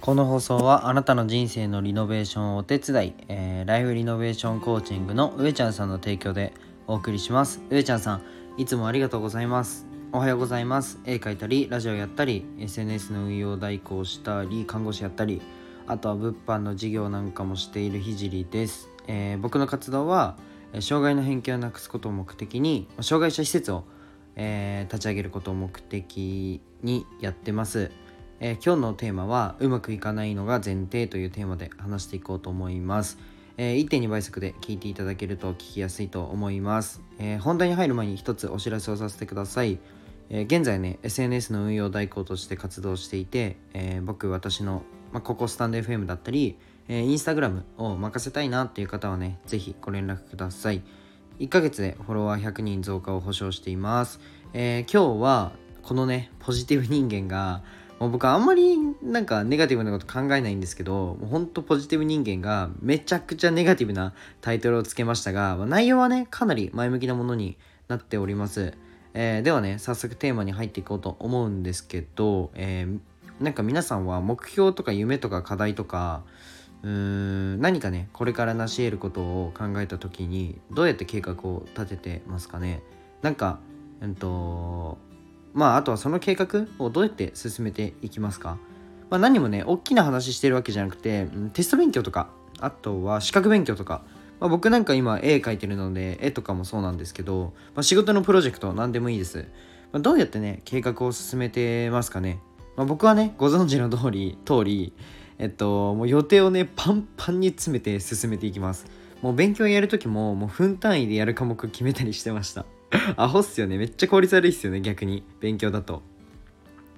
この放送はあなたの人生のリノベーションをお手伝い、えー、ライフリノベーションコーチングの上ちゃんさんの提供でお送りします。上ちゃんさんいつもありがとうございます。おはようございます。絵描いたりラジオやったり SNS の運用代行したり看護師やったりあとは物販の事業なんかもしているひじりです、えー、僕の活動は障害の偏見をなくすことを目的に障害者施設を、えー、立ち上げることを目的にやってます。えー、今日のテーマはうまくいかないのが前提というテーマで話していこうと思います、えー、1.2倍速で聞いていただけると聞きやすいと思います、えー、本題に入る前に一つお知らせをさせてください、え現在ね SNS の運用代行として活動していて、え僕私の、まあ、ここスタンド FM だったり、えインスタグラムを任せたいなっていう方はね是非ご連絡ください。1ヶ月でフォロワー100人増加を保証しています、え今日はこのねポジティブ人間がもう僕あんまりなんかネガティブなこと考えないんですけど、もうほんとポジティブ人間がめちゃくちゃネガティブなタイトルをつけましたが、ま、内容はね、かなり前向きなものになっております。えー、ではね、早速テーマに入っていこうと思うんですけど、えー、なんか皆さんは目標とか夢とか課題とか、うーん何かねこれから成し得ることを考えた時にどうやって計画を立ててますかね？なんかうんとまああとはその計画をどうやって進めていきますか、まあ、何もね大きな話してるわけじゃなくてテスト勉強とかあとは資格勉強とか、まあ、僕なんか今絵描いてるので絵とかもそうなんですけど、まあ、仕事のプロジェクト何でもいいです、まあ、どうやってね計画を進めてますかね、まあ、僕はねご存知の通り通りえっともう予定をねパンパンに詰めて進めていきます。もう勉強やるときももう分単位でやる科目決めたりしてました。アホっすよね。めっちゃ効率悪いっすよね、逆に。勉強だと。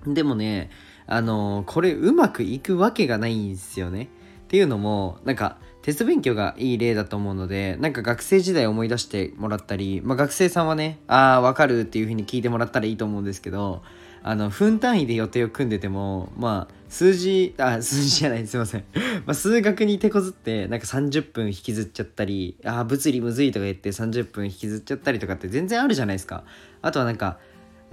でもね、あのー、これうまくいくわけがないんですよね。っていうのも、なんか、テスト勉強がいい例だと思うので、なんか学生時代思い出してもらったり、まあ学生さんはね、ああ、わかるっていう風に聞いてもらったらいいと思うんですけど、あの分単位で予定を組んでてもまあ数字あ 数字じゃないすいません。ま数学に手こずってなんか30分引きずっちゃったりあ物理むずいとか言って30分引きずっちゃったりとかって全然あるじゃないですか。あとはなんか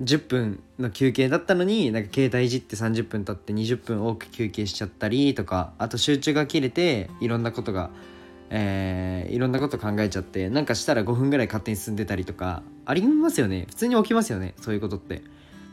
10分の休憩だったのになんか携帯いじって30分経って20分多く休憩しちゃったりとかあと集中が切れていろんなことがえー、いろんなこと考えちゃってなんかしたら5分ぐらい勝手に進んでたりとかありますよね。普通に起きますよねそういうことって。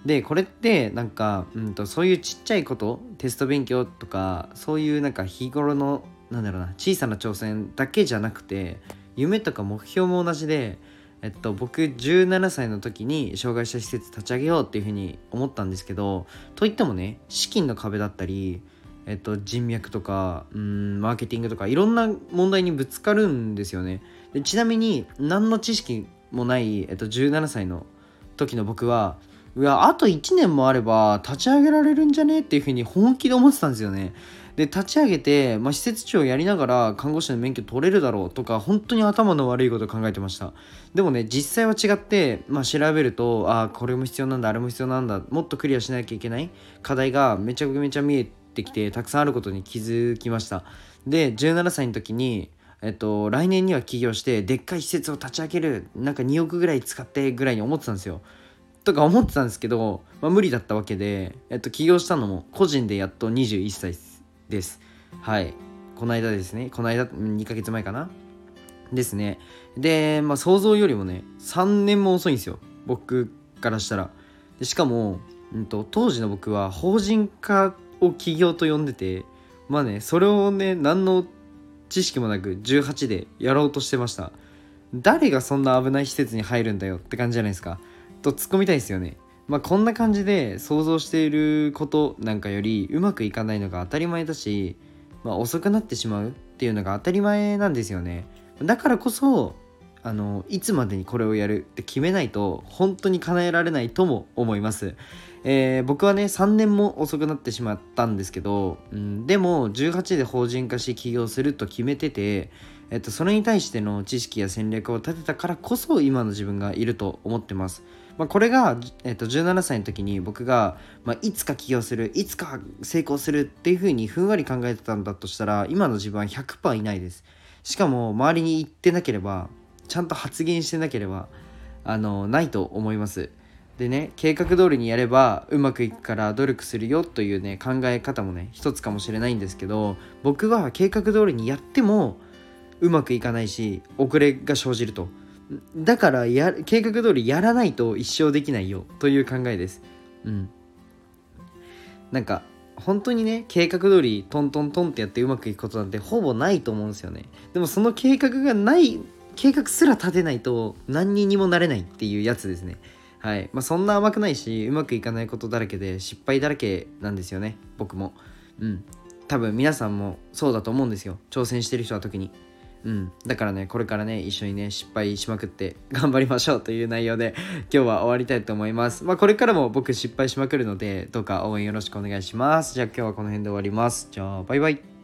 でこれってなんか、うんと、そういうちっちゃいことテスト勉強とかそういうなんか日頃のなんだろうな小さな挑戦だけじゃなくて夢とか目標も同じで、えっと、僕17歳の時に障害者施設立ち上げようっていうふうに思ったんですけどといってもね資金の壁だったり、えっと、人脈とかうんマーケティングとかいろんな問題にぶつかるんですよね。でちなみに何の知識もない、えっと、17歳の時の僕はいやあと1年もあれば立ち上げられるんじゃねっていうふうに本気で思ってたんですよね。で立ち上げて、まあ、施設長やりながら看護師の免許取れるだろうとか本当に頭の悪いこと考えてました。でもね実際は違って、まあ、調べるとああこれも必要なんだあれも必要なんだもっとクリアしなきゃいけない課題がめちゃめちゃ見えてきてたくさんあることに気づきました。で17歳の時にえっと、来年には起業してでっかい施設を立ち上げるなんか2億ぐらい使ってぐらいに思ってたんですよ。とか思ってたんですけど、まあ、無理だったわけで、えっと、起業したのも個人でやっと21歳です。はい。この間ですね。この間、2ヶ月前かな？ですね。で、まあ、想像よりもね、3年も遅いんですよ。僕からしたら。でしかも、うんと、当時の僕は法人化を起業と呼んでて、まあね、それをね、何の知識もなく18でやろうとしてました。誰がそんな危ない施設に入るんだよって感じじゃないですか。と突っ込みたいですよね。まあこんな感じで想像していることなんかよりうまくいかないのが当たり前だし、まあ、遅くなってしまうっていうのが当たり前なんですよね。だからこそあのいつまでにこれをやるって決めないと本当に叶えられないとも思います。えー、僕はね3年も遅くなってしまったんですけど、うん、でも18で法人化し起業すると決めててえっと、それに対しての知識や戦略を立てたからこそ今の自分がいると思ってます。まあ、これが、えっと、17歳の時に僕が、まあ、いつか起業するいつか成功するっていうふうにふんわり考えてたんだとしたら今の自分は100%いないです。しかも周りに言ってなければちゃんと発言してなければあのないと思います。でね計画通りにやればうまくいくから努力するよというね考え方もね一つかもしれないんですけど僕は計画通りにやってもうまくいかないし遅れが生じると。だからや計画通りやらないと一生できないよという考えです。うん。なんか本当にね計画通りトントントンってやってうまくいくことなんてほぼないと思うんですよね。でもその計画がない計画すら立てないと何ににもなれないっていうやつですね。はい。まあそんな甘くないしうまくいかないことだらけで失敗だらけなんですよね僕も。うん。多分皆さんもそうだと思うんですよ。挑戦してる人は特に。うん、だからねこれからね一緒にね失敗しまくって頑張りましょうという内容で今日は終わりたいと思います。まあこれからも僕失敗しまくるのでどうか応援よろしくお願いします。じゃあ今日はこの辺で終わります。じゃあバイバイ。